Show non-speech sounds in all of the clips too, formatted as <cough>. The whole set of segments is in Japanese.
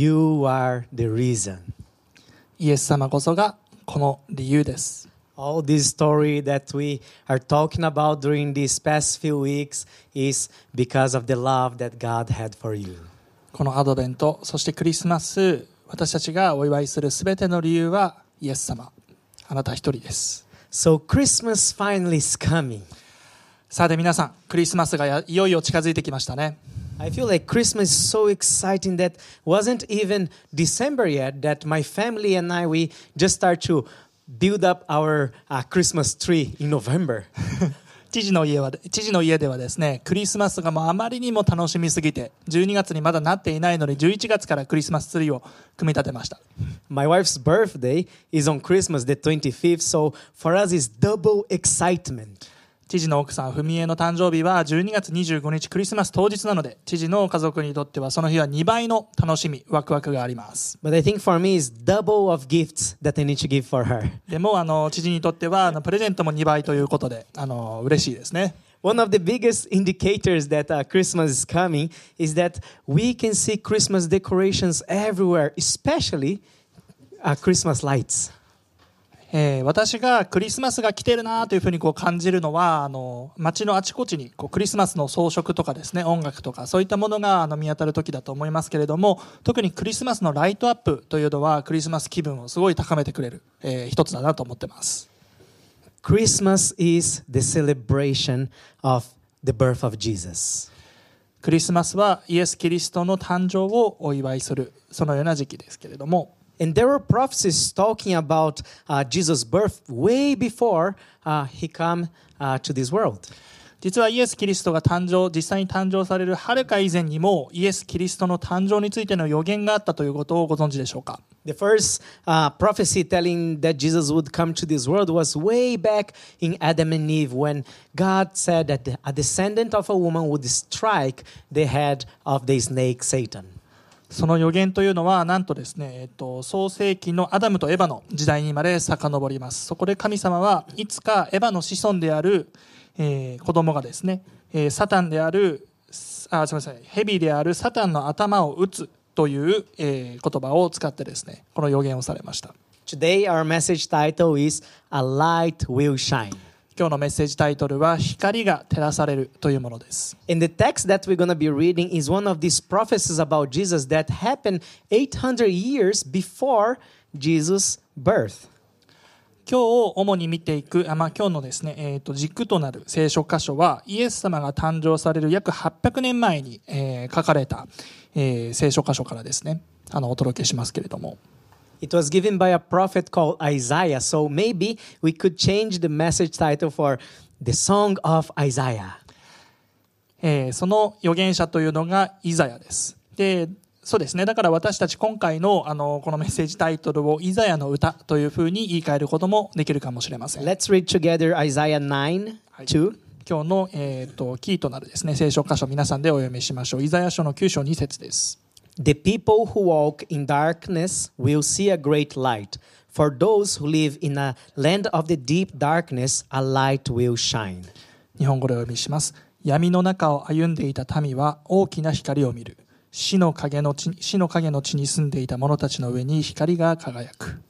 You are the reason. イエス様こそがこの理由です All this story that we are talking about during these past few weeks is because of the love that God had for you. このアドベントそしてクリスマス私たちがお祝いするすべての理由はイエス様あなた一人です So Christmas finally is coming. さて皆さんクリスマスがやいよいよ近づいてきましたね I feel like Christmas is so exciting that wasn't even December yet that my family and I we just start to build up our uh, Christmas tree in November. <laughs> 知事の家は知事の家ではですねクリスマスがもうあまりにも楽しみすぎて12月にまだなっていないのに11月からクリスマスツリーを組み立てました My wife's birthday is on Christmas the 25th, so for us it's double excitement. 知事の奥さん文江の誕生日は12月25日クリスマス当日なので知事の家族にとってはその日は2倍の楽しみワクワクがあります But I think for me it's double of gifts that I need to give for her. でもあの知事にとってはあのプレゼントも2倍ということであの嬉しいですね One of the biggest indicators that uh, Christmas is coming is that we can see Christmas decorations everywhere, especially uh, Christmas lights. えー私がクリスマスが来てるなというふうにこう感じるのはあの街のあちこちにこうクリスマスの装飾とかですね音楽とかそういったものがあの見当たる時だと思いますけれども特にクリスマスのライトアップというのはクリスマス気分をすごい高めてくれる、えー一つだなと思ってます。Christmas is the celebration of the birth of Jesus. クリスマスはイエス・キリストの誕生をお祝いするそのような時期ですけれども And there were prophecies talking about uh, Jesus' birth way before uh, he come uh, to this world. 実はイエス・キリストが誕生実際に誕生されるはるか以前にもイエス・キリストの誕生についての予言があったということをご存知でしょうか The first uh, prophecy telling that Jesus would come to this world was way back in Adam and Eve when God said that a descendant of a woman would strike the head of the snake Satan. その予言というのはなんとですね、えっと、創世紀のアダムとエバの時代にまで遡りますそこで神様はいつかエバの子孫である、えー子供がですね、えーサタンであるあすみませんヘビであるサタンの頭を打つという、えー言葉を使ってですねこの予言をされました Today, our message title is A Light Will Shine. 今日のメッセージタイトルは光が照らされるというものです the text that we're going to be reading is one of these prophecies about Jesus that happened 800 years before Jesus' birth. 今日主に見ていく、あまあ、今日のですね、えー、と軸となる聖書箇所はイエス様が誕生される約800年前に、えー書かれた、えー聖書箇所からですねあのお届けしますけれども It was given by a prophet called Isaiah. So maybe we could change the message title for The Song of Isaiah. えーその預言者というのがイザヤですでそうですねだから私たち今回のあのこのメッセージタイトルをイザヤの歌というふうに言い換えることもできるかもしれません Let's read together Isaiah 9 2. 今日の、えー、とキーとなるですね聖書箇所皆さんでお読みしましょうイザヤ書の9章2節です The people who walk in darkness will see a great light. For those who live in a land of the deep darkness, a light will shine. 日本語でお読みします闇の中を歩んでいた民は大きな光を見る死の影の地死の影の地に住んでいた者たちの上に光が輝く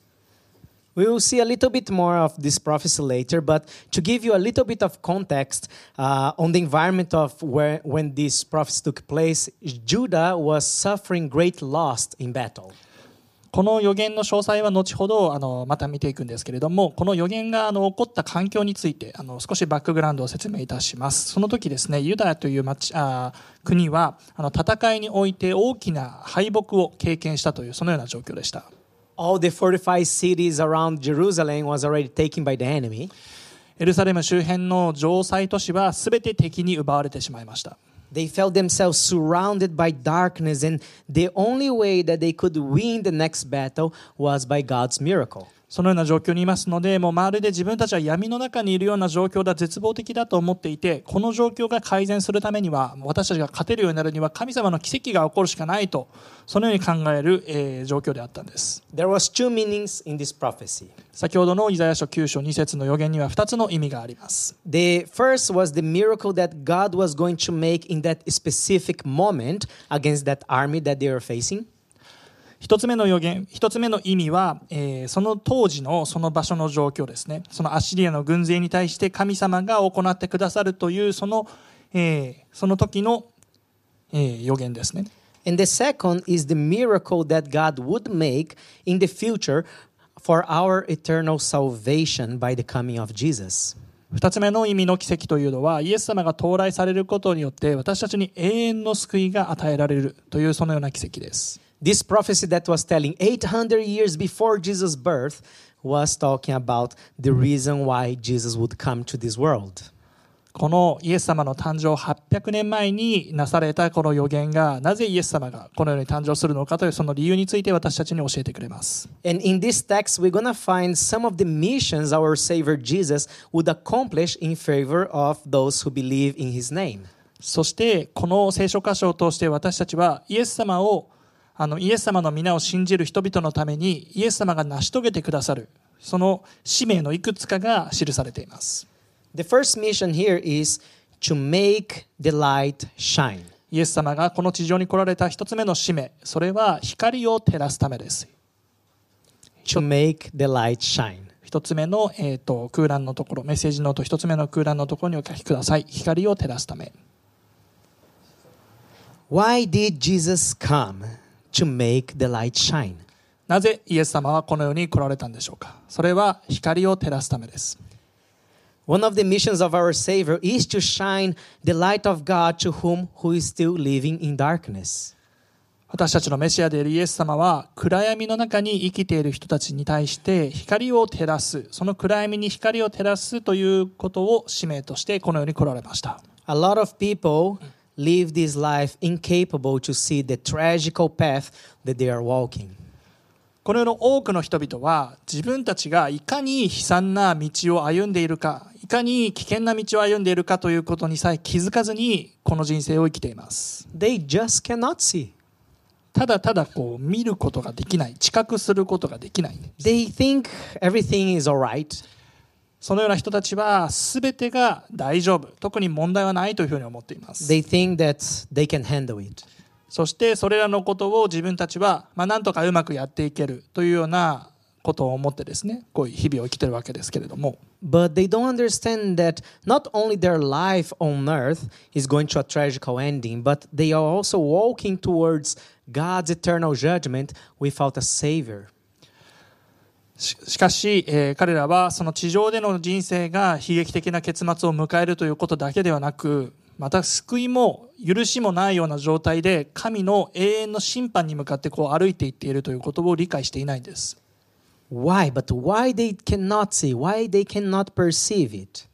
We will see a little bit more of this prophecy later, but to give you a little bit of context uh, on the environment of where when this prophecy took place, Judah was suffering great loss in battle. この予言の詳細は後ほどあのまた見ていくんですけれどもこの予言があの起こった環境についてあの少しバックグラウンドを説明いたしますその時ですねユダヤという町あ国はあの戦いにおいて大きな敗北を経験したというそのような状況でした All the fortified cities around Jerusalem was already taken by the enemy. エルサレム周辺の城塞都市は全て敵に奪われてしまいました They felt themselves surrounded by darkness, and the only way that they could win the next battle was by God's miracle. そのような状況にいますので、もうまるで自分たちは闇の中にいるような状況だ、絶望的だと思っていて、この状況が改善するためには、私たちが勝てるようになるには、神様の奇跡が起こるしかないと、そのように考える、えー状況であったんです。There was two meanings in this prophecy. 先ほどのイザヤ書9章2節の予言には2つの意味があります。The first was the miracle that God was going to make in that specific moment against that army that they were facing. 一つ目の予言一つ目の意味は、えーその当時のその場所の状況ですね。そのアッシリアの軍勢に対して神様が行ってくださるというその,、えーその時の、えー予言ですね。And the second is the miracle that God would make in the future for our eternal salvation by the coming of Jesus. 二つ目の意味の奇跡というのはイエス様が到来されることによって私たちに永遠の救いが与えられるというそのような奇跡です This prophecy that was telling 800 years before Jesus' birth was talking about the reason why Jesus would come to this world. このイエス様の誕生800年前になされたこの予言がなぜイエス様がこのように誕生するのかというその理由について私たちに教えてくれます And in this text, we're going to find some of the missions our Savior Jesus would accomplish in favor of those who believe in his name. そしてこの聖書箇所を通して私たちはイエス様を あのイエス様の皆を信じる人々のためにイエス様が成し遂げてくださるその使命のいくつかが記されています The first mission here is to make the light shine. イエス様がこの地上に来られた一つ目の使命それは光を照らすためです To make the light shine. 一つ目の、えー、と空欄のところメッセージノート一つ目の空欄のところにお書きください光を照らすため Why did Jesus come? To make the light shine. なぜイエス様はこの世に来られたんでしょうかそれは光を照らすためです One of the missions of our Savior is to shine the light of God to whom who is still living in darkness. 私たちのメシアであるイエス様は暗闇の中に生きている人たちに対して光を照らすその暗闇に光を照らすということを使命としてこの世に来られました A lot of people live this life incapable to see the tragical path that they are walking. この世の多くの人々は自分たちがいかに悲惨な道を歩んでいるかいかに危険な道を歩んでいるかということにさえ気づかずにこの人生を生きています They just cannot see. ただただこう見ることができない知覚することができない They think everything is alright. そのような人たちは全てが大丈夫特に問題はないというふうに思っています They think that they can handle it. そしてそれらのことを自分たちは、まあ、なんとかうまくやっていけるというようなことを思ってですねこういう日々を生きてるわけですけれども But they don't understand that not only their life on earth is going to a tragical ending, but they are also walking towards God's eternal judgment without a Savior. ししかし、えー彼らはその地上での人生が悲劇的な結末を迎えるということだけではなくまた救いも許しもないような状態で神の永遠の審判に向かってこう歩いていっているということを理解していないんです Why? But why they cannot see? Why they cannot perceive it?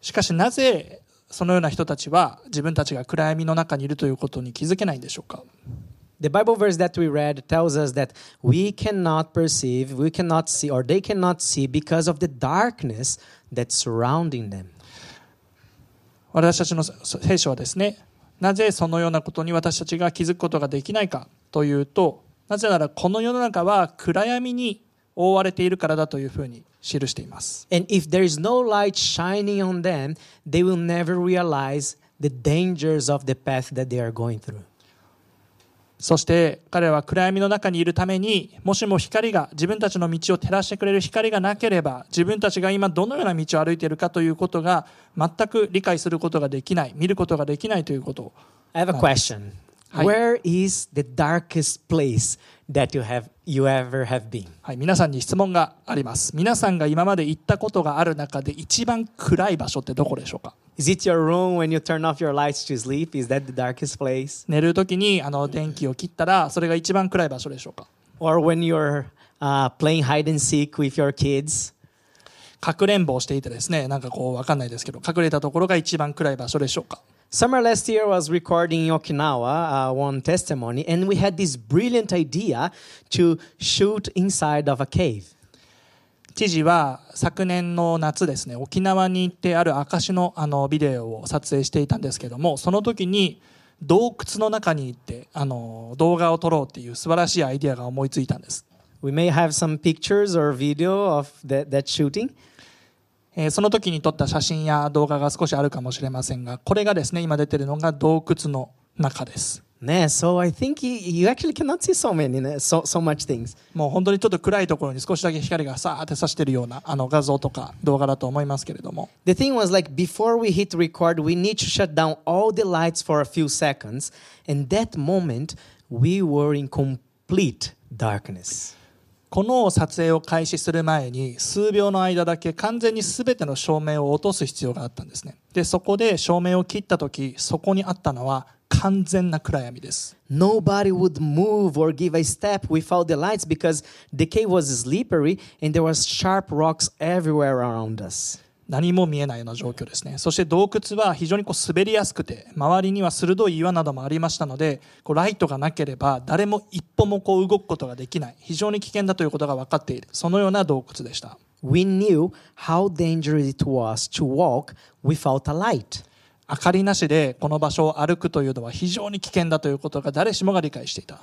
しかしなぜそのような人たちは自分たちが暗闇の中にいるということに気づけないんでしょうか？The Bible verse that we read tells us that we cannot perceive, we cannot see, or they cannot see because of the darkness that's surrounding them. 私たちの聖書はですねなぜそのようなことに私たちが気づくことができないかというとなぜならこの世の中は暗闇に覆われているからだというふうに記しています And if there is no light shining on them, they will never realize the dangers of the path that they are going through. そして彼らは暗闇の中にいるためにもしも光が自分たちの道を照らしてくれる光がなければ自分たちが今どのような道を歩いているかということが全く理解することができない見ることができないということを I have a question. Where is the darkest place that you have you ever have been? はい、皆さんに質問があります皆さんが今まで行ったことがある中で一番暗い場所ってどこでしょうか？Is it your room when you turn off your lights to sleep? Is that the darkest place? 寝るときにあの電気を切ったらそれが一番暗い場所でしょうか Or when you're uh, playing hide and seek with your kids? かくれんぼをしていてですねなんかこう分かんないですけど隠れたところが一番暗い場所でしょうか Summer last year was recording in Okinawa uh, one testimony, and we had this brilliant idea to shoot inside of a cave. 知事は昨年の夏ですね沖縄に行ってある証のあのビデオを撮影していたんですけどもその時に洞窟の中に行ってあの動画を撮ろうっていう素晴らしいアイデアが思いついたんです We may have some pictures or video of that, that shooting. えーその時に撮った写真や動画が少しあるかもしれませんがこれがですね今出てるのが洞窟の中ですね、so I think you, you actually cannot see so many, ね so, so much things. もう本当にちょっと暗いところに少しだけ光がさーって差してるようなあの画像とか動画だと思いますけれども The thing was like before we hit record, we need to shut down all the lights for a few seconds. And that moment, we were in complete darkness. この撮影を開始する前に数秒の間だけ完全に全ての照明を落とす必要があったんですねでそこで照明を切った時そこにあったのは完全な暗闇です Nobody would move or give a step without the lights because the cave was slippery and there was sharp rocks everywhere around us. 何も見えないような状況ですねそして洞窟は非常にこう滑りやすくて周りには鋭い岩などもありましたのでこうライトがなければ誰も一歩もこう動くことができない非常に危険だということが分かっているそのような洞窟でした We knew how dangerous it was to walk without a light. 明かりなしでこの場所を歩くというのは非常に危険だということが誰しもが理解していた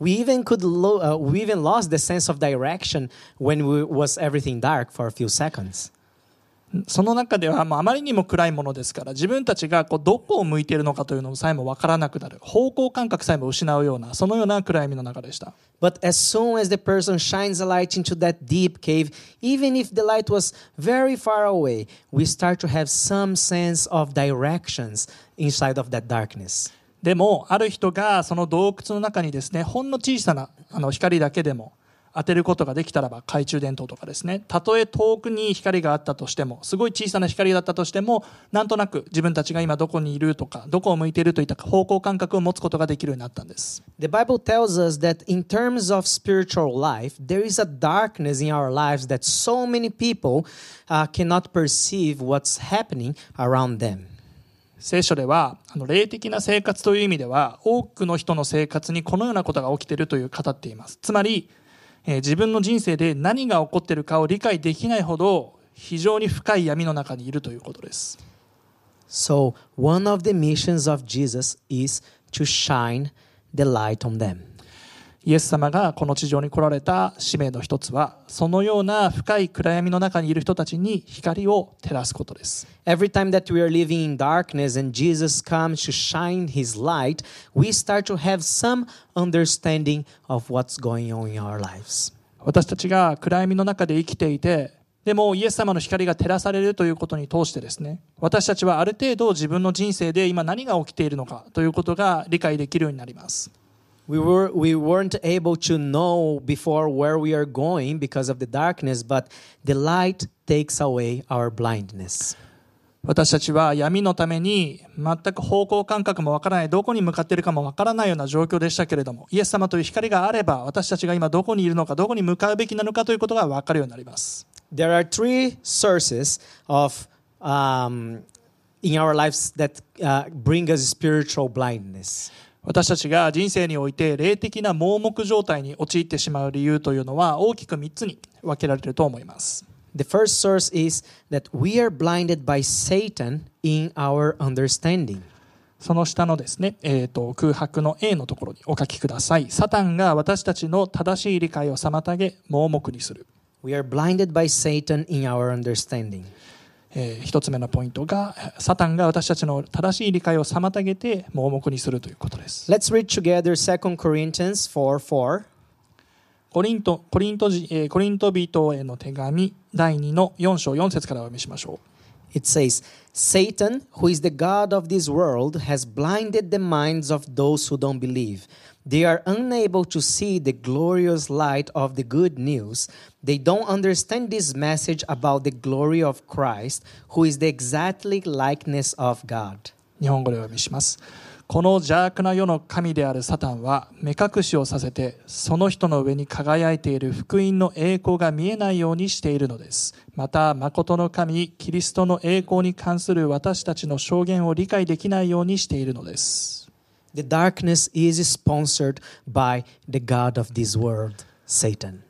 We even could lo- uh, we even lost the sense of direction when we, was everything dark for a few seconds. その中ではあまりにも暗いものですから自分たちがこうどこを向いているのかというのさえも分からなくなる方向感覚さえも失うようなそのような暗闇の中でした But as soon as the person shines a light into that deep cave, even if the light was very far away, we start to have some sense of directions inside of that darkness. でもある人がその洞窟の中にですねほんの小さなあの光だけでも当てることができたらば懐中電灯とかですね。たとえ遠くに光があったとしてもすごい小さな光だったとしてもなんとなく自分たちが今どこにいるとかどこを向いているといった方向感覚を持つことができるようになったんです。The Bible tells us that in terms of spiritual life, there is a darkness in our lives that so many people uh, cannot perceive what's happening around them. 聖書ではあの霊的な生活という意味では多くの人の生活にこのようなことが起きているという語っています。つまり、えー自分の人生で何が起こっているかを理解できないほど非常に深い闇の中にいるということです So, one of the missions of Jesus is to shine the light on them. イエス様がこの地上に来られた使命の一つはそのような深い暗闇の中にいる人たちに光を照らすことです Every time that we are living in darkness and Jesus comes to shine his light, we start to have some understanding of what's going on in our lives. 私たちが暗闇の中で生きていてでもイエス様の光が照らされるということに通してですね私たちはある程度自分の人生で今何が起きているのかということが理解できるようになります We, were, we weren't able to know before where we are going because of the darkness, but the light takes away our blindness. 私たちは闇のために全く方向感覚もわからないどこに向かっているかもわからないような状況でしたけれどもイエス様という光があれば私たちが今どこにいるのかどこに向かうべきなのかということがわかるようになります There are three sources of um, in our lives that uh, bring us spiritual blindness. 私たちが人生において霊的な盲目状態に陥ってしまう理由というのは大きく3つに分けられると思います The first source is that we are blinded by Satan in our understanding. その下のですね、えー、と空白の A のところにお書きくださいサタンが私たちの正しい理解を妨げ盲目にする We are blinded by Satan in our understanding. えー一つ目のポイントがサタンが私たちの正しい理解を妨げて盲目にするということです Let's read together 2 Corinthians 4 4. コリントコリンコリント人への手紙第2の4章4節からお読みしましょう It says, Satan, who is the God of this world, has blinded the minds of those who don't believe. They are unable to see the glorious light of the good news. They don't understand this message about the glory of Christ, who is the exactly likeness of God. 日本語でお読みしますこの邪悪な世の神であるサタンは目隠しをさせてその人の上に輝いている福音の栄光が見えないようにしているのですまた誠の神キリストの栄光に関する私たちの証言を理解できないようにしているのです The darkness is sponsored by the God of this world, Satan.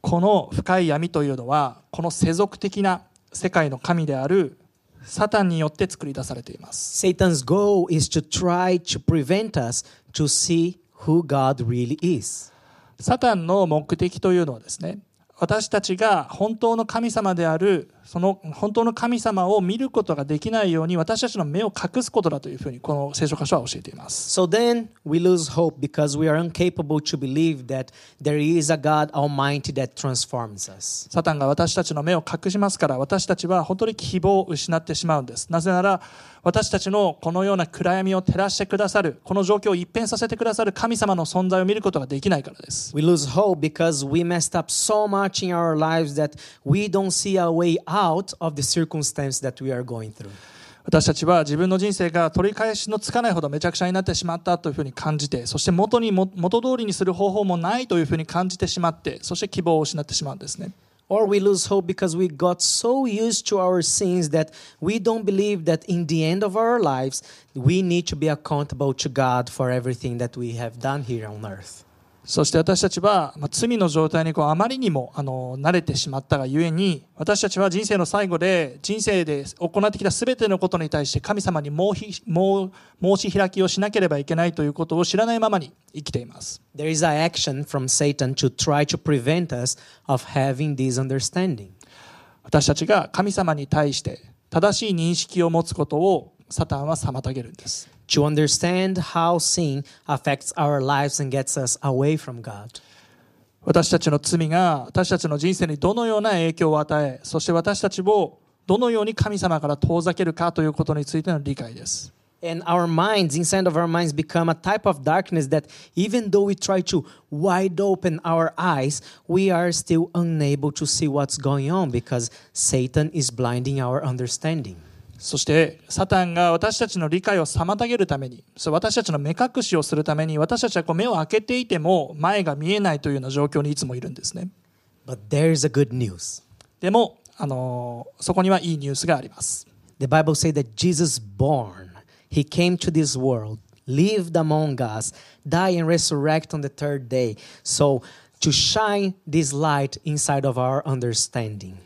この深い闇というのはこの世俗的な世界の神であるサタンによって作り出されています Satan's goal is to try to prevent us to see who God really is. サタンの目的というのはですね私たちが本当の神様であるその本当の神様を見ることができないように私たちの目を隠すことだというふうにこの聖書箇所は教えています。So then we lose hope because we are incapable to believe that there is a God Almighty that transforms us. サタンが私たちの目を隠しますから私たちは本当に希望を失ってしまうんです。なぜなら私たちのこのような暗闇を照らしてくださるこの状況を一変させてくださる神様の存在を見ることができないからです。We lose hope because we messed up so much in our lives that we don't see a way out of the circumstance that we are going through. 私たちは自分の人生が取り返しのつかないほどめちゃくちゃになってしまったというふうに感じてそして元にも元通りにする方法もないというふうに感じてしまってそして希望を失ってしまうんですね Or we lose hope because we got so used to our sins that we don't believe that in the end of our lives we need to be accountable to God for everything that we have done here on earth. そして私たちは、まあ、罪の状態にこうあまりにもあの慣れてしまったがゆえに私たちは人生の最後で人生で行ってきた全てのことに対して神様に申し申申し開きをしなければいけないということを知らないままに生きています There is an action from Satan to try to prevent us of having this understanding. 私たちが神様に対して正しい認識を持つことをサタンは妨げるんです To understand how sin affects our lives and gets us away from God. 私たちの罪が私たちの人生にどのような影響を与えそして私たちをどのように神様から遠ざけるかということについての理解です And our minds, inside of our minds, become a type of darkness that even though we try to wide open our eyes, we are still unable to see what's going on because Satan is blinding our understanding. そしてサタンが私たちの理解を妨げるために私たちの目隠しをするために私たちはこう目を開けていても前が見えないというような状況にいつもいるんですね But there's a good news. でも、あのーそこにはいいニュースがあります The Bible says that Jesus born, he came to this world, lived among us, die and resurrect on the third day. So to shine this light inside of our understanding.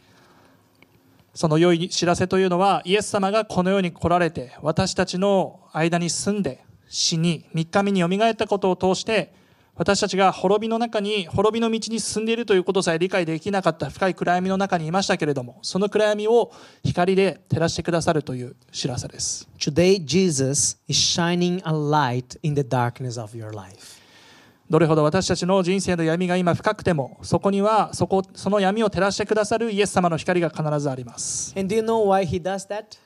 その良い知らせというのはイエス様がこの世に来られて私たちの間に住んで死に3日目によみがえったことを通して私たちが滅びの中に滅びの道に進んでいるということさえ理解できなかった深い暗闇の中にいましたけれどもその暗闇を光で照らしてくださるという知らせです Today, Jesus is shining a light in the darkness of your life. どれほど私たちの人生の闇が今深くてもそこにはそこその闇を照らしてくださるイエス様の光が必ずあります And do you know why he does that?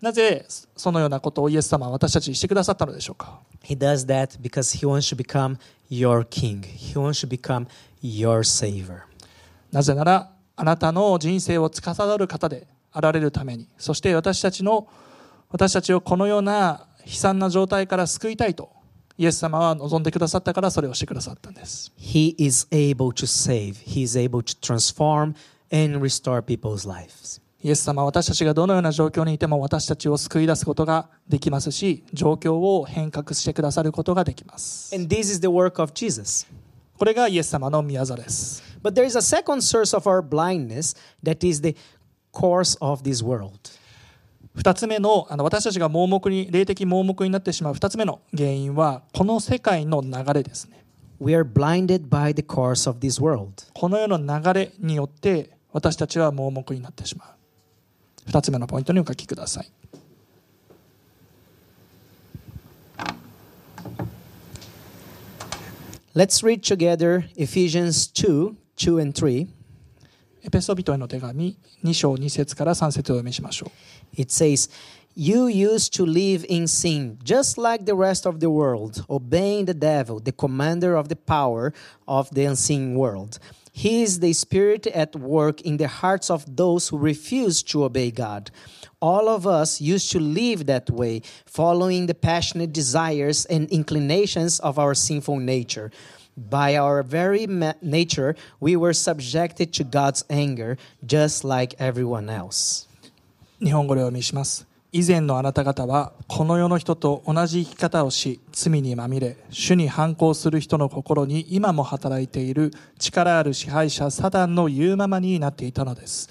なぜそのようなことをイエス様は私たちにしてくださったのでしょうか？He does that because he wants to become your king. He wants to become your savior. なぜならあなたの人生を司る方であられるためにそして私たちの私たちをこのような悲惨な状態から救いたいとイエス様は望んでくださったからそれをしてくださったんです He is able to save. He is able to transform and restore people's lives. イエス様は私たちがどのような状況にいても私たちを救い出すことができますし状況を変革してくださることができます And this is the work of Jesus. これがイエス様の宮座です But there is a second source of our blindness that is the course of this world. 二つ目のあの私たちが盲目に霊的盲目になってしまう二つ目の原因はこの世界の流れですね We are blinded by the course of this world. この世の流れによって私たちは盲目になってしまう二つ目のポイントにお書きください Let's read together Ephesians 2 2 and 3. エペソビトへの手紙2章2節から3節をお読みしましょう It says, You used to live in sin, just like the rest of the world, obeying the devil, the commander of the power of the unseen world. He is the spirit at work in the hearts of those who refuse to obey God. All of us used to live that way, following the passionate desires and inclinations of our sinful nature. By our very nature, we were subjected to God's anger, just like everyone else. 日本語でお読みします以前のあなた方はこの世の人と同じ生き方をし罪にまみれ主に反抗する人の心に今も働いている力ある支配者サダンの言うままになっていたのです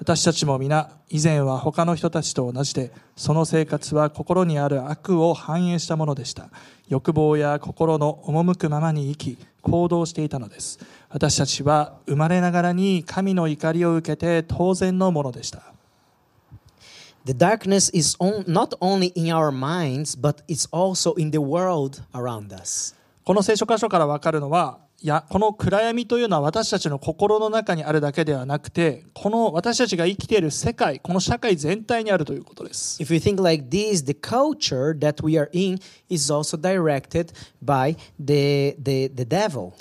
私たちも皆以前は他の人たちと同じでその生活は心にある悪を反映したものでした。欲望や心の赴くままに生き行動していたのです。私たちは生まれながらに神の怒りを受けて当然のものでした。The darkness is on, not only in our minds, but it's also in the world around us. この聖書箇所から分かるのはいやこの暗闇というのは私たちの心の中にあるだけではなくてこの私たちが生きている世界この社会全体にあるということです If you think like this, the culture that we are in is also directed by the, the, the devil.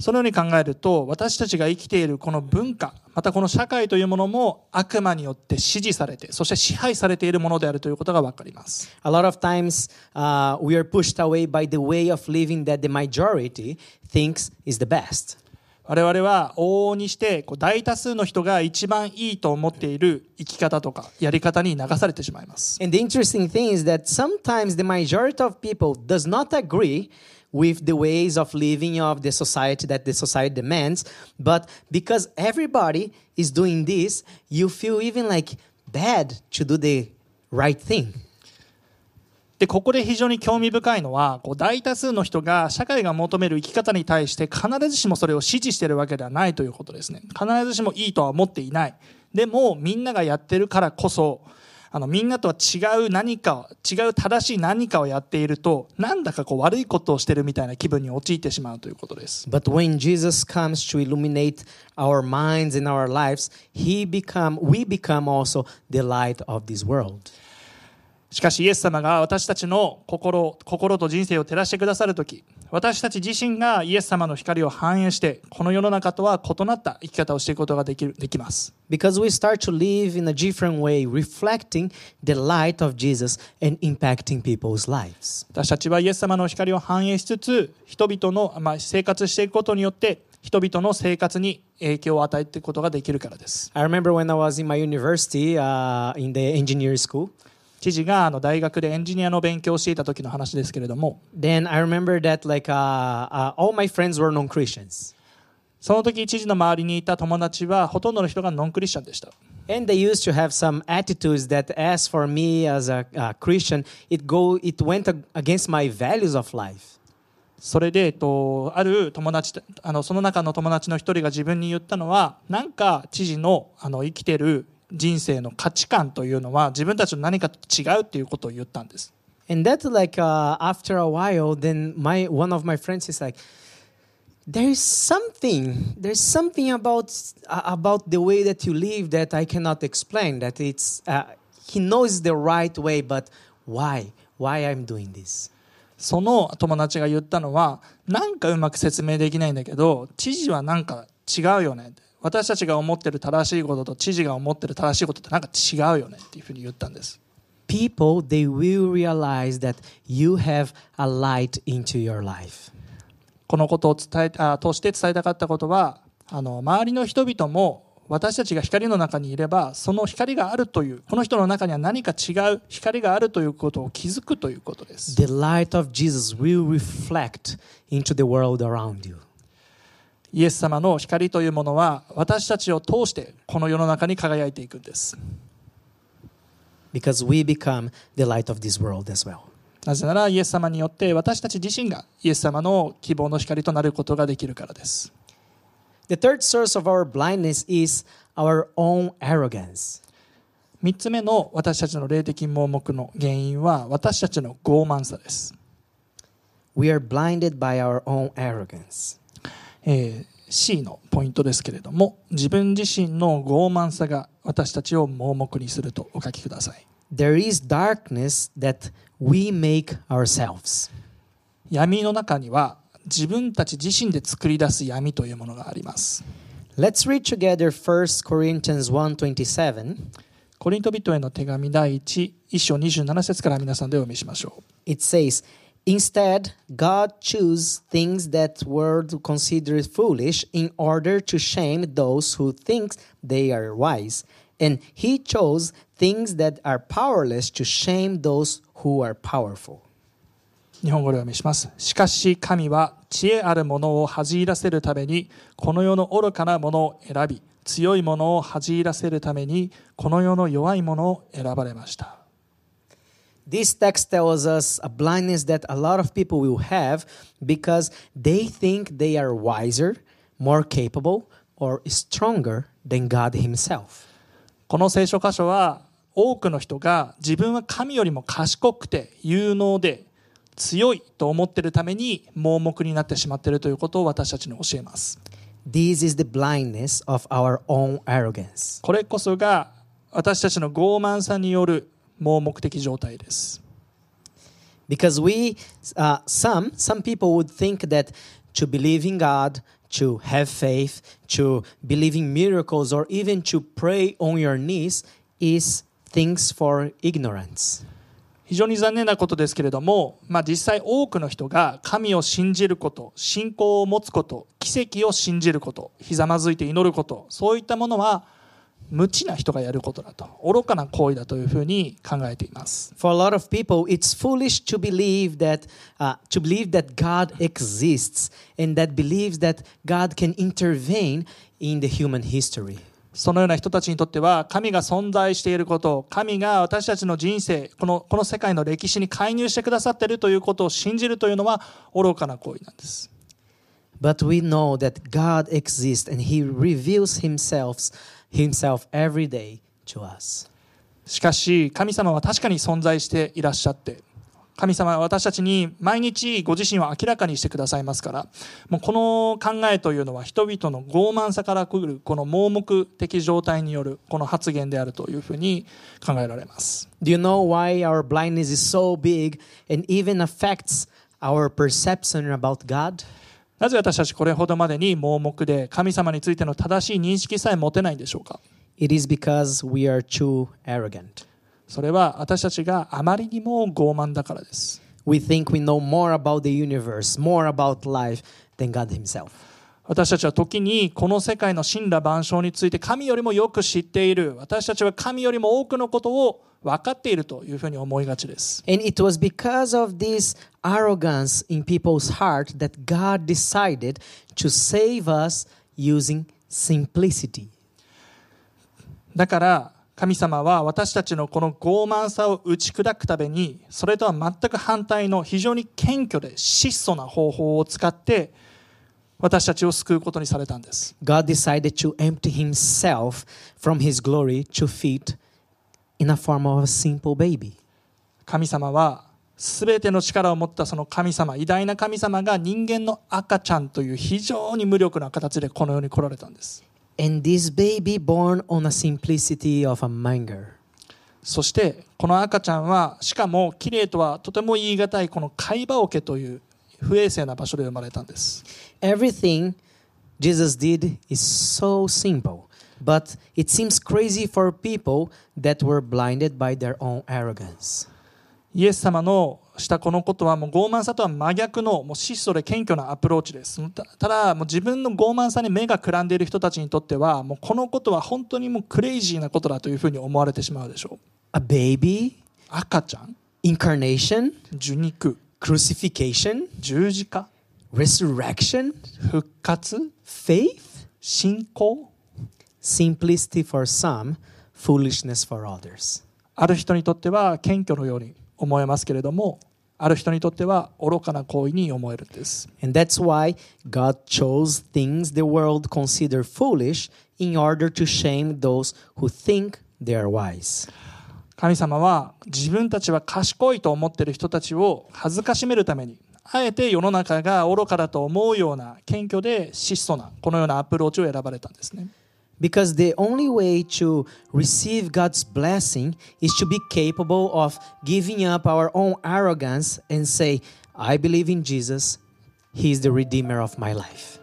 そのように考えると私たちが生きているこの文化またこの社会というものも悪魔によって支持されてそして支配されているものであるということが分かります A lot of times uh, we are pushed away by the way of living that the majority thinks is the best. 我々は往々にしてこう大多数の人が一番いいと思っている生き方とかやり方に流されてしまいます And the interesting thing is that sometimes the majority of people does not agree with the ways of living of the society that the society demands, but because everybody is doing this, you feel even like bad to do the right thing. でここで非常に興味深いのはこう大多数の人が社会が求める生き方に対して必ずしもそれを支持しているわけではないということですね必ずしもいいとは思っていないでもみんながやってるからこそあのみんなとは違う何か違う正しい何かをやっているとなんだかこう悪いことをしてるみたいな気分に陥ってしまうということです But when Jesus comes to illuminate our minds and our lives, he become we become also the light of this world. しかしイエス様が私たちの心心と人生を照らしてくださるとき私たち自身がイエス様の光を反映してこの世の中とは異なった生き方をしていくことができるできます Because we start to live in a different way, reflecting the light of Jesus and impacting people's lives. 私たちはイエス様の光を反映しつつ人々の、まあ、生活していくことによって人々の生活に影響を与えていくことができるからです I remember when I was in my university, uh, in the engineering school. 知事があの大学でエンジニアの勉強をしていた時の話ですけれども Then I remember that like uh, uh, all my friends were non-Christians, その時知事の周りにいた友達はほとんどの人がノンクリスチャンでした and they used to have some attitudes that, as for me as a, uh Christian, it go it went ag- against my values of life. それで、えっと、ある友達あのその中の友達の一人が自分に言ったのはなんか知事のあの生きてる人生の価値観というのは自分たちの何かと違うっていうことを言ったんです And that like uh, after a while, then my one of my friends is like, there is something, there's something about uh, about the way that you live that I cannot explain. That it's uh, he knows the right way, but why? Why I'm doing this? その友達が言ったのはなんかうまく説明できないんだけど知事はなんか違うよね私たちが思ってる正しいことと知事が思ってる正しいことってなんか違うよねっていうふうに言ったんです People they will realize that you have a light into your life. このことを伝えあ通して伝えたかったことはあの周りの人々も私たちが光の中にいればその光があるというこの人の中には何か違う光があるということを気づくということです The light of Jesus will reflect into the world around you. イエス様の光というものは私たちを通してこの世の中に輝いていくんです because we become the light of this world as well. なぜならイエス様によって私たち自身がイエス様の希望の光となることができるからです The third source of our blindness is our own arrogance. 3つ目の私たちの霊的盲目の原因は私たちの傲慢さです、We are blinded by our own arrogance. えー C のポイントですけれども自分自身の傲慢さが私たちを盲目にするとお書きください There is darkness that we make ourselves. 闇の中には自分たち自身で作り出す闇というものがあります Let's read together 1 Corinthians 1:27. コリント人への手紙第1一章27節から皆さんでお読みしましょう It says, Instead, God chose things that world considers foolish in order to shame those who think they are wise. And he chose things that are powerless to shame those who are powerful. 日本語でお読みします。しかし神は知恵あるものを恥じらせるためにこの世の愚かなものを選び 強いものを恥じらせるためにこの世の弱いものを選ばれました This text tells us a blindness that a lot of people will have because they think they are wiser, more capable, or stronger than God Himself. この聖書箇所は多くの人が自分は神よりも賢くて有能で強いと思っているために盲目になってしまっているということを私たちに教えます This is the blindness of our own arrogance. これこそが私たちの傲慢さによる盲目的状態です Because we, uh, some, some people would think that to believe in God, to have faith, to believe in miracles, or even to pray on your knees is things for ignorance. 非常に残念なことですけれども、まあ、実際多くの人が神を信じること信仰を持つこと奇跡を信じることひざまずいて祈ることそういったものは無知な人がやることだと愚かな行為だというふうに考えています For a lot of people, it's foolish to believe that uh, to believe that God exists and that believes that God can intervene in the human history. そのような人たちにとっては神が存在していること神が私たちの人生このこの世界の歴史に介入してくださっているということを信じるというのは愚かな行為なんです But we know that God exists and He reveals Himself, Himself every day to us. しかし神様は確かに存在していらっしゃって神様は私たちに毎日ご自身を明らかにしてくださいますからもうこの考えというのは人々の傲慢さからくるこの盲目的状態によるこの発言であるというふうに考えられます Do you know why our blindness is so big and even affects our perception about God? なぜ私たちこれほどまでに盲目で神様についての正しい認識さえ持てないんでしょうか It is because we are too arrogant. それは私たちがあまりにも傲慢だからです We think we know more about the universe, more about life than God Himself. 私たちは時にこの世界の神羅万象について神よりもよく知っている私たちは神よりも多くのことを分かっているというふうに思いがちです And it was because of this arrogance in people's heart that God decided to save us using simplicity. だから神様は私たちのこの傲慢さを打ち砕くためにそれとは全く反対の非常に謙虚で質素な方法を使って私たちを救うことにされたんです God decided to empty Himself from His glory to fit in a form of a simple baby. 神様は全ての力を持ったその神様偉大な神様が人間の赤ちゃんという非常に無力な形でこの世に来られたんです And this baby born on a simplicity of a manger. そしてこの赤ちゃんはしかも綺麗とはとても言い難いこの貝羽桶という不衛生な場所で生まれたんです。Everything Jesus did is so simple, but it seems crazy for people that were blinded by their own arrogance. イエス様のしたこのことはもう傲慢さとは真逆のもう質素で謙虚なアプローチです。たただもう自分の傲慢さに目がくらんでいる人たちにとってはもうこのことは本当にもうクレイジーなことだというふうに思われてしまうでしょう。A baby, 赤ちゃん？Incarnation, 受肉 crucifixion, 十字架 resurrection, 復活 faith, 信仰 simplicity for some, foolishness for others. ある人にとっては謙虚のように思えますけれどもある人にとっては愚かな行為に思えるんです And that's why God chose things the world consider foolish in order to shame those who think they are wise. 神様は自分たちは賢いと思っている人たちを恥ずかしめるためにあえて世の中が愚かだと思うような謙虚で質素なこのようなアプローチを選ばれたんですね Because the only way to receive God's blessing is to be capable of giving up our own arrogance and say, I believe in Jesus, He is the Redeemer of my life.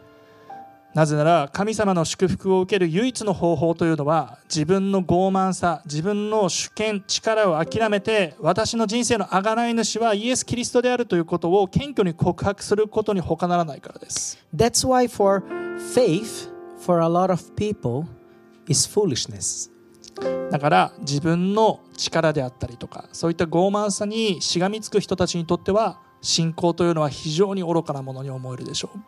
なぜなら神様の祝福を受ける唯一の方法というのは自分の傲慢さ自分の主権力を諦めて私の人生の贖い主はイエス・キリストであるということを謙虚に告白することに他ならないからです That's why, for faith, for a lot of people, is foolishness. だから自分の力であったりとかそういった傲慢さにしがみつく人たちにとっては信仰というのは非常に愚かなものに思えるでしょう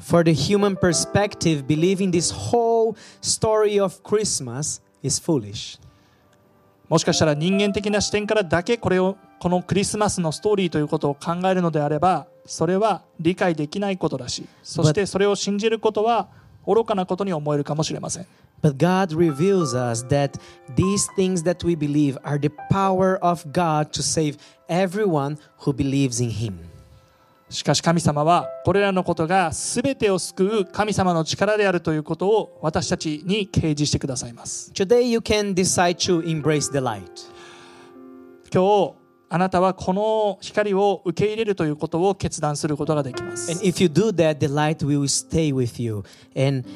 For the human perspective, believing this whole whole story of Christmas is foolish. もしかしたら人間的な視点からだけこれをこのクリスマスのストーリーということを考えるのであればそれは理解できないことだしそしてそれを信じることは愚かなことに思えるかもしれません But God reveals us that these things that we believe are the power of God to save everyone who believes in Him. しかし神様はこれらのことが全てを救う神様の力であるということを私たちに掲示してくださいます Today, you can decide to embrace the light. 今日あなたはこの光を受け入れるということを決断することができま And す if you do that, the light will stay with you and,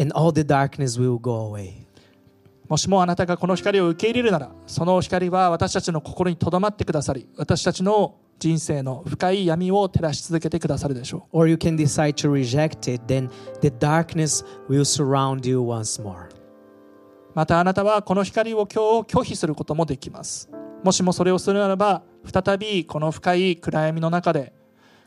and all the darkness will go away. もしもあなたがこの光を受け入れるならその光は私たちの心にとどまってくださり私たちの人生の深い闇を照らし続けてくださるでしょう。It, またあなたはこの光を今日拒否することもできます。もしもそれをするならば、再びこの深い暗闇の中で、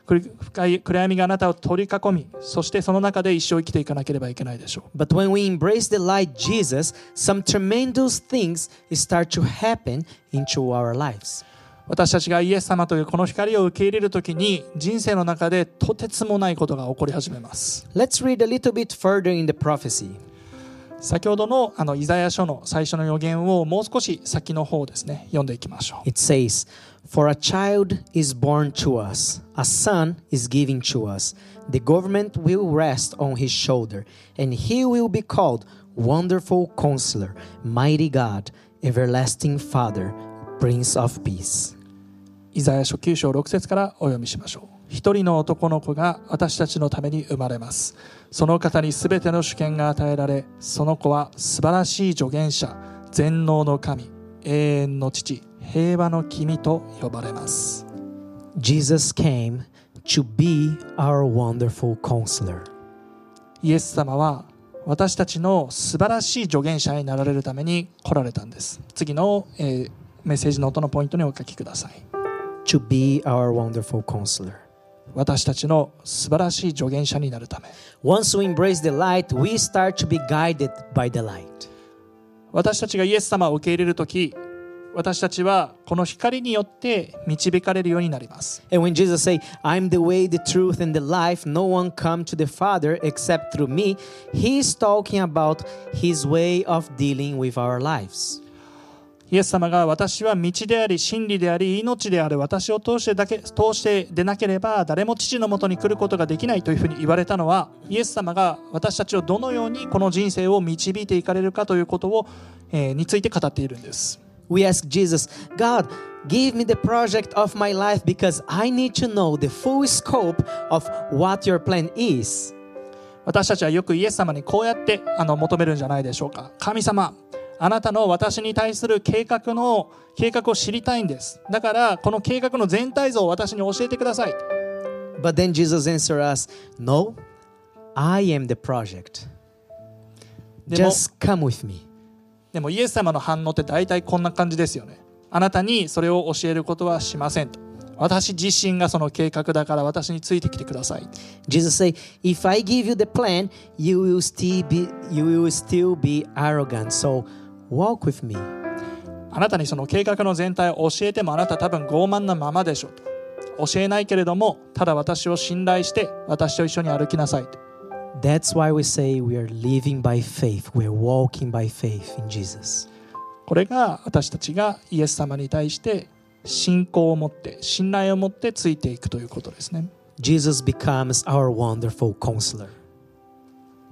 深い暗闇があなたを取り囲み、そしてその中で一生生きていかなければいけないでしょう。But when we embrace the light Jesus, some tremendous things start to happen into our lives. 私たちがイエス様というこの光を受け入れるときに人生の中でとてつもないことが起こり始めます Let's read a little bit further in the prophecy. 先ほどのあのイザヤ書の最初の予言をもう少し先の方ですね読んでいきましょう It says, For a child is born to us, a son is given to us. The government will rest on his shoulder, and he will be called Wonderful Counselor, Mighty God, Everlasting Father, Prince of Peace. イザヤ書9章6節からお読みしましょう。一人の男の子が私たちのために生まれます。その方にすべての主権が与えられその子は素晴らしい助言者全能の神永遠の父平和の君と呼ばれます。Jesus came to be our wonderful counselor. イエス様は私たちの素晴らしい助言者になられるために来られたんです。次の、えーメッセージノートのポイントにお書きください To be our wonderful counselor. 私たちの素晴らしい助言者になるため Once we embrace the light, we start to be guided by the light. 私たちがイエス様を受け入れる時私たちはこの光によって導かれるようになります And when Jesus say, "I'm the way, the truth, and the life, no one come to the Father except through me," He's talking about His way of dealing with our lives. イエス様が私は道であり真理であり命である私を通してだけ通してでなければ誰も父のもとに来ることができないというふうに言われたのはイエス様が私たちをどのようにこの人生を導いていかれるかということを、えーについて語っているんです We ask Jesus, God, give me the project of my life because I need to know the full scope of what your plan is. 私たちはよくイエス様にこうやってあの求めるんじゃないでしょうか神様あなたの私に対する計画の計画を知りたいんですだからこの計画の全体像を私に教えてください But then Jesus answer us, No, I am the project. でも Just come with me. でもイエス様の反応って大体こんな感じですよねあなたにそれを教えることはしませんと私自身がその計画だから私についてきてください Jesus say, If I give you the plan, you will still be you will still be arrogant. So walk with me. あなたにその計画の全体を教えてもあなた多分傲慢なままでしょと教えないけれどもただ私を信頼して私と一緒に歩きなさいと That's why we say we are living by faith. We're walking by faith in Jesus. これが私たちがイエス様に対して信仰を持って信頼を持ってついていくということですね Jesus becomes our wonderful counselor.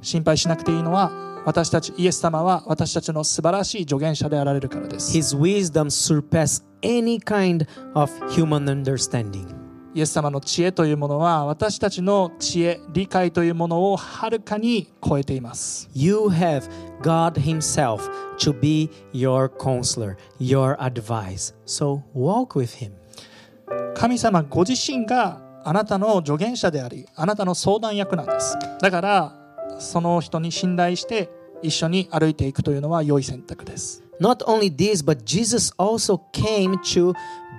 心配しなくていいのは私たちイエス様は私たちの素晴らしい助言者であられるからです His wisdom surpasses any kind of human understanding. イエス様の知恵というものは私たちの知恵理解というものをはるかに超えています You have God Himself to be your counselor, your advice. So walk with Him. 神様ご自身があなたの助言者でありあなたの相談役なんですだからその人に信頼して一緒に歩いていくというのは良い選択です Not only this, but Jesus also came to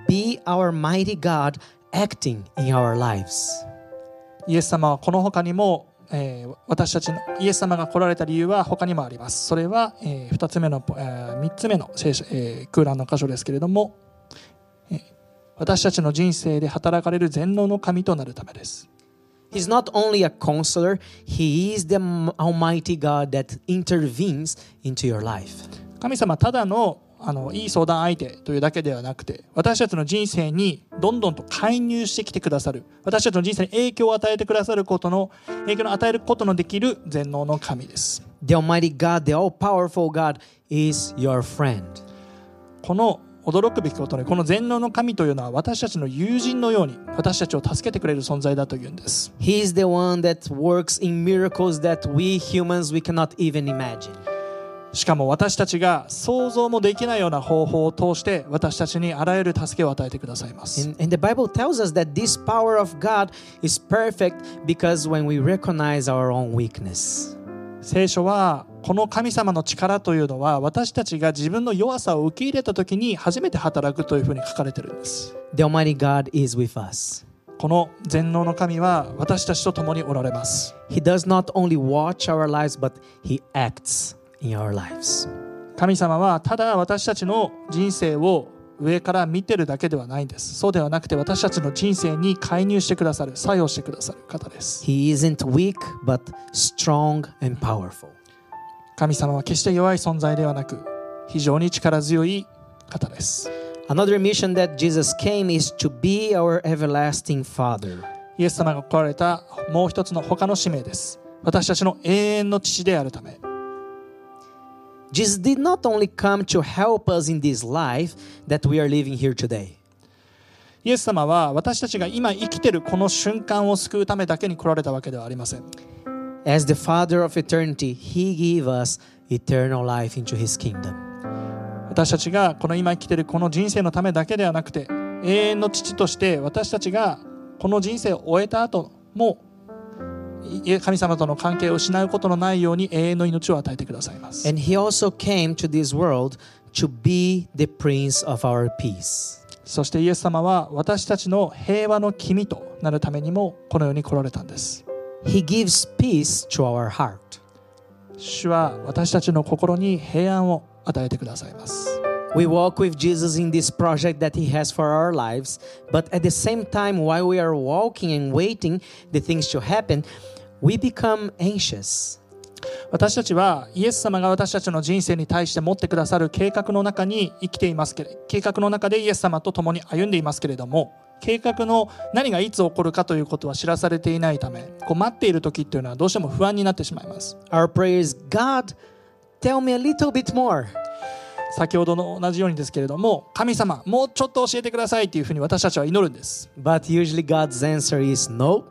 be our mighty God acting in our lives. イエス様はこの他にもえー私たちのイエス様が来られた理由は他にもあります。それは、え2つ目の、え3つ目の聖書、えー空欄の箇所ですけれども、えー私たちの人生で働かれる全能の神となるためです。He's not only a counselor, He is the Almighty God that intervenes into your life. 神様ただのあのいい相談相手というだけではなくて私たちの人生にどんどんと介入してきてくださる私たちの人生に影響を与えてくださることの影響を与えることのできる全能の神です The Almighty God, the all powerful God, is your friend. この驚くべきことにこの全能の神というのは私たちの友人のように私たちを助けてくれる存在だというんです。しかも私たちが想像もできないような方法を通して私たちにあらゆる助けを与えてくださいます。聖書はこの神様の力というのは私たちが自分の弱さを受け入れた時に初めて働くというふうに書かれてるんです The Almighty God is with us. この全能の神は私たちと共におられます He does not only watch our lives, but He acts in our lives. 神様はただ私たちの人生を上から見てるだけではないんですそうではなくて私たちの人生に介入してくださる作用してくださる方です He isn't weak, but strong and powerful. 神様は決して弱い存在ではなく非常に力強い方です Another mission that Jesus came is to be our everlasting Father. イエス様が来られたもう一つの他の使命です私たちの永遠の父であるため Jesus did not only come to help us in this life that we are living here today. イエス様は私たちが今生きているこの瞬間を救うためだけに来られたわけではありません As the Father of eternity, He gave us eternal life into His kingdom. 私たちがこの今生きているこの人生のためだけではなくて永遠の父として私たちがこの人生を終えた後もい神様との関係を失うことのないように永遠の命を与えてくださいます And He also came to this world to be the Prince of our peace. そしてイエス様は私たちの平和の君となるためにもこの世に来られたんです He gives peace to our heart. 主は私たちの心に平安を与えてくださいます We walk with Jesus in this project that He has for our lives, but at the same time, while we are walking and waiting the things to happen, we become anxious. 私たちはイエス様が私たちの人生に対して持ってくださる計画の中に生きていますけれ計画の中でイエス様と共に歩んでいますけれども計画の何がいつ起こるかということは知らされていないためこう待っている時っていうのはどうしても不安になってしまいます Our prayer is God, tell me a little bit more. 先ほどの同じようにですけれども神様もうちょっと教えてくださいっていうふうに私たちは祈るんです But usually God's answer is no,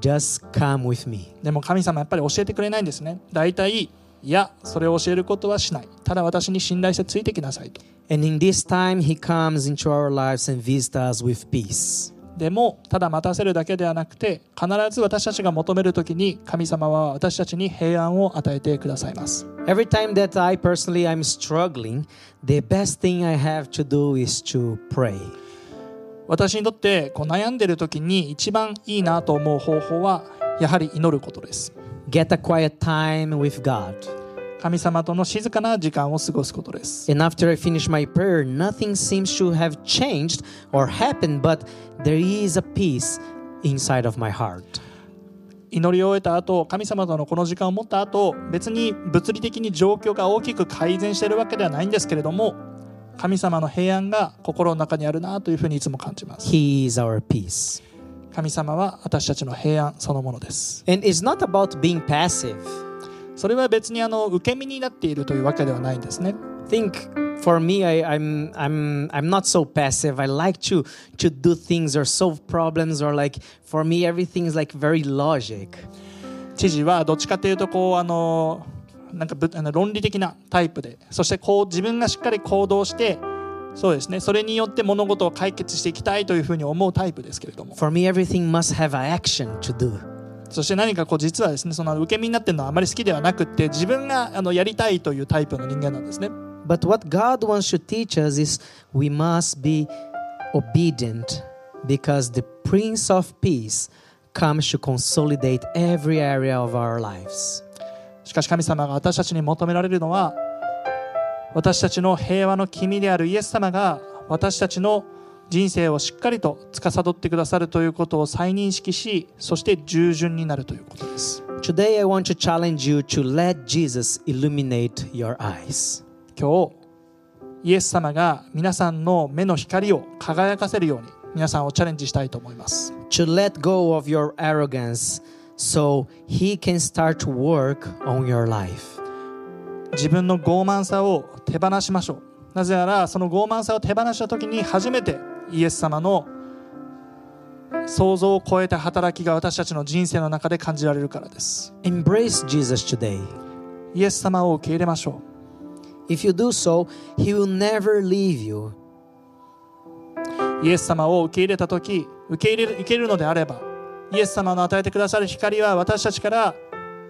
just come with me. でも神様やっぱり教えてくれないんですね大体いやそれを教えることはしないただ私に信頼してついてきなさいと And in this time, He comes into our lives and visits us with peace. でもただ待たせるだけではなくて必ず私たちが求める時に神様は私たちに平安を与えてくださいます Every time that I personally I'm struggling, the best thing I have to do is to pray. 私にとってこう悩んでる時に一番いいなと思う方法はやはり祈ることです Get a quiet time with God. 神様との静かな時間を過ごすことです And after I finish my prayer, nothing seems to have changed or happened, but there is a peace inside of my heart. 祈り終えた後神様とのこの時間を持った後別に物理的に状況が大きく改善しているわけではないんですけれども神様の平安が心の中にあるなというふうにいつも感じます He is our peace. 神様は私たちの平安そのものです And it's not about being passive. それは別にあの受け身になっているというわけではないんですね think for me I, I'm I'm I'm not so passive. I like to to do things or solve problems or like for me everything is like very logic. 知事はどっちかというとこうあのなんかぶあの論理的なタイプでそしてこう自分がしっかり行動してそうですねそれによって物事を解決していきたいというふうに思うタイプですけれども For me everything must have an action to do. そして何かこう実はですねその受け身になってるのはあまり好きではなくって自分があのやりたいというタイプの人間なんですね But what God wants to teach us is we must be obedient because the Prince of Peace comes to consolidate every area of our lives. しかし神様が私たちに求められるのは私たちの平和の君であるイエス様が私たちの人生をしっかりと司ってくださるということを再認識しそして従順になるということです Today, I want to challenge you to let Jesus illuminate your eyes. 今日イエス様が皆さんの目の光を輝かせるように皆さんをチャレンジしたいと思います To let go of your arrogance so He can start to work on your life. 自分の傲慢さを手放しましょうなぜならその傲慢さを手放した時に初めてイエス様の想像を超えた働きが私たちの人生の中で感じられるからです Embrace Jesus today. イエス様を受け入れましょ If you do so, He will never leave you. うイエス様を受け入れた時受け入れるいけるのであればイエス様の与えてくださる光は私たちから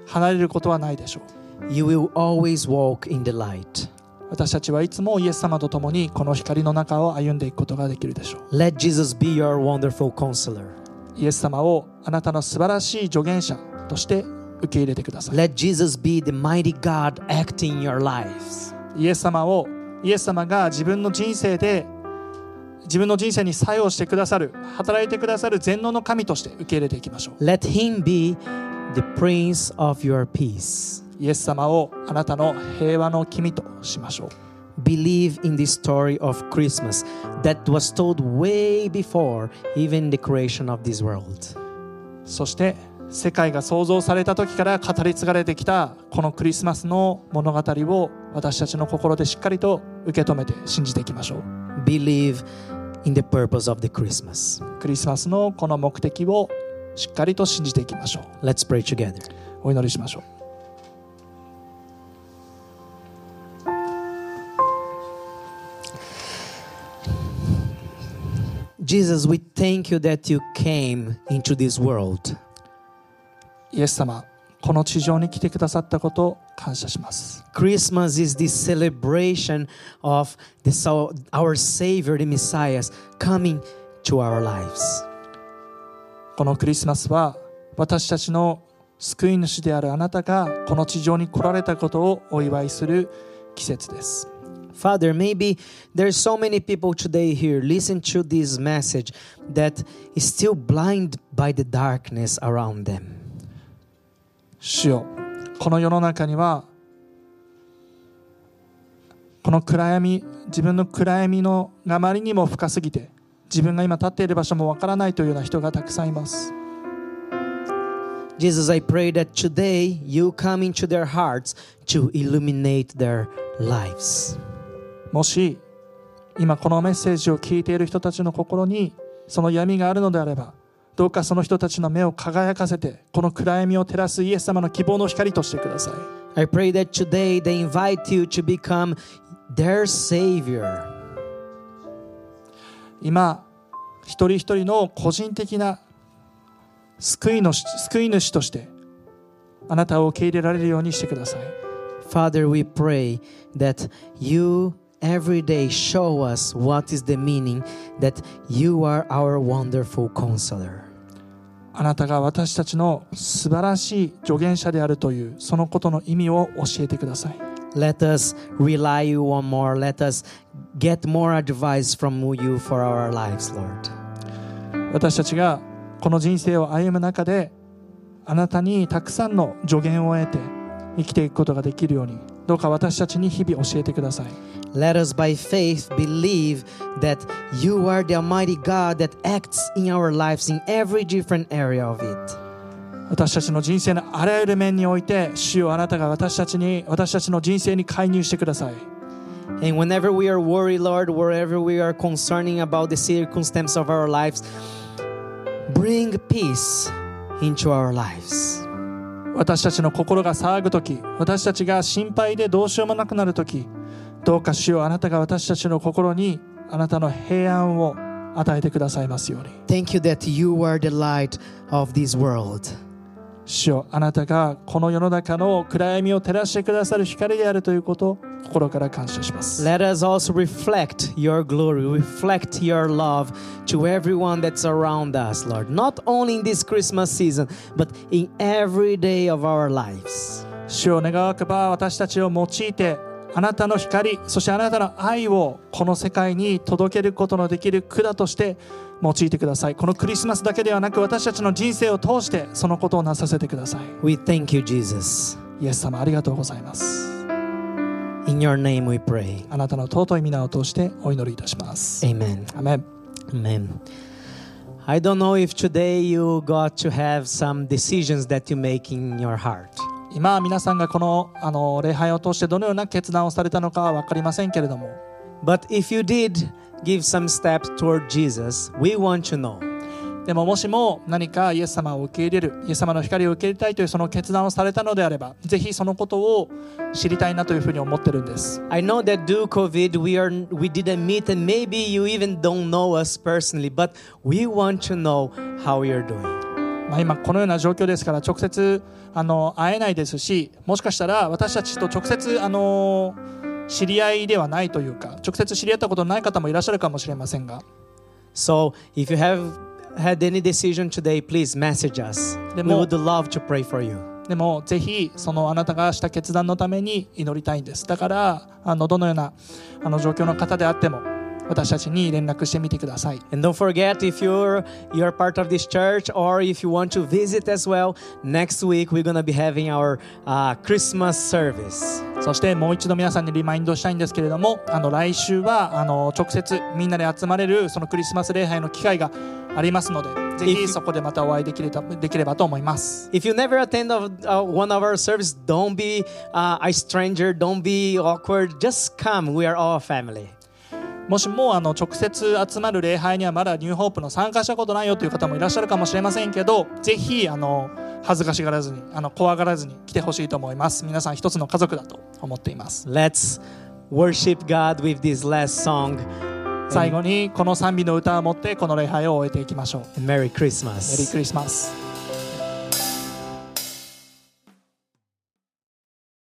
離れることはないでしょう You will always walk in the light. 私たちはいつもイエス様と共にこの光の中を歩んでいくことができるでしょう Let Jesus be your wonderful counselor. イエス様をあなたの素晴らしい助言者として受け入れてください Let Jesus be the mighty God acting in your lives. イエス様をイエス様が自分の人生で自分の人生に作用してくださる働いてくださる全能の神として受け入れていきましょう Let Him be the Prince of your peace. イエス様をあなたの平和の君としましょう Believe in the story of Christmas that was told way before even the creation of this world. そして世界が創造された時から語り継がれてきたこのクリスマスの物語を私たちの心でしっかりと受け止めて信じていきましょう Believe in the purpose of the Christmas. クリスマスのこの目的をしっかりと信じていきましょう Let's pray together. お祈りしましょう Jesus, we thank you that you came into this world. イエス様この地上に来てくださったことを感謝します Christmas is the celebration of the, our Savior, the Messiah, coming to our lives. このクリスマスは私たちの救い主であるあなたがこの地上に来られたことをお祝いする季節です Father, maybe there's so many people today here listen to this message that is still blind by the darkness around them. 主よこの世の中にはこの暗闇自分の暗闇のがあまりにも深すぎて自分が今立っている場所もわからないというような人がたくさんいます Jesus, I pray that today you come into their hearts to illuminate their lives. もし今このメッセージを聞いている人たちの心にその闇があるのであればどうかその人たちの目を輝かせてこの暗闇を照らすイエス様の希望の光としてください I pray that today they invite you to become their Savior. 今一人一人の個人的な救いの救い主としてあなたを受け入れられるようにしてください Father, we pray that you every day show us what is the meaning that you are our wonderful counselor. あなたが私たちの素晴らしい助言者であるというそのことの意味を教えてください Let us rely you on more. Let us get more advice from you for our lives, Lord. 私たちがこの人生を歩む中であなたにたくさんの助言を得て生きていくことができるようにどうか私たちに日々教えてください Let us by faith believe that you are the Almighty God that acts in our lives in every different area of it. 私たちの人生のあらゆる面において主よあなたが私たちに私たちの人生に介入してください And whenever we are worried, Lord, wherever we are concerning about the circumstance of our lives, bring peace into our lives. 私たちの心が騒ぐ時私たちが心配でどうしようもなくなる時どうか主よあなたが私たちの心にあなたの平安を与えてくださいますように Thank you that you are the light of this world. 主よあなたがこの世の中の暗闇を照らしてくださる光であるということを心から感謝します Let us also reflect your glory, reflect your love to everyone that's around us, Lord. Not only in this Christmas season, but in every day of our lives. 主を願わくば私たちを用いてあなたの光そしてあなたの愛をこの世界に届けることのできる管として用いてくださいこのクリスマスだけではなく私たちの人生を通してそのことをなさせてください We thank you, Jesus. イエス様ありがとうございます In your name we pray. あなたの尊い皆を通してお祈りいたします Amen. アメン Amen. I don't know if today you got to have some decisions that you make in your heart. 今皆さんがこのあの礼拝を通してどのような決断をされたのかは分かりませんけれども But if you did give some steps toward Jesus, we want to know. でももしも何かイエス様を受け入れるイエス様の光を受け入れたいというその決断をされたのであればぜひそのことを知りたいなというふうに思ってるんです I know that due COVID we are we didn't meet and maybe you even don't know us personally, but we want to know how you're doing. まあ、今このような状況ですから直接あの会えないですしもしかしたら私たちと直接あの知り合いではないというか直接知り合ったことのない方もいらっしゃるかもしれませんが So if you have had any decision today, please message us. We would love to pray for you. でもぜひそのあなたがした決断のために祈りたいんですだからあのどのようなあの状況の方であっても私たちに連絡してみてください And don't forget if you're you're part of this church or if you want to visit as well, next week we're gonna be having our uh, Christmas service. そしてもう一度皆さんにリマインドしたいんですけれどもあの来週はあの直接みんなで集まれるそのクリスマス礼拝の機会がありますのでぜひそこでまたお会いできれたできればと思います If you never attend of, uh, one of our service, don't be uh, a stranger, don't be awkward. Just come. We are all family. もしもあの直接集まる礼拝にはまだニューホープの参加したことないよという方もいらっしゃるかもしれませんけどぜひあの恥ずかしがらずにあの怖がらずに来てほしいと思います皆さん一つの家族だと思っています Let's worship God with this last song. 最後にこの賛美の歌を持ってこの礼拝を終えていきましょう Merry Christmas. メリークリスマス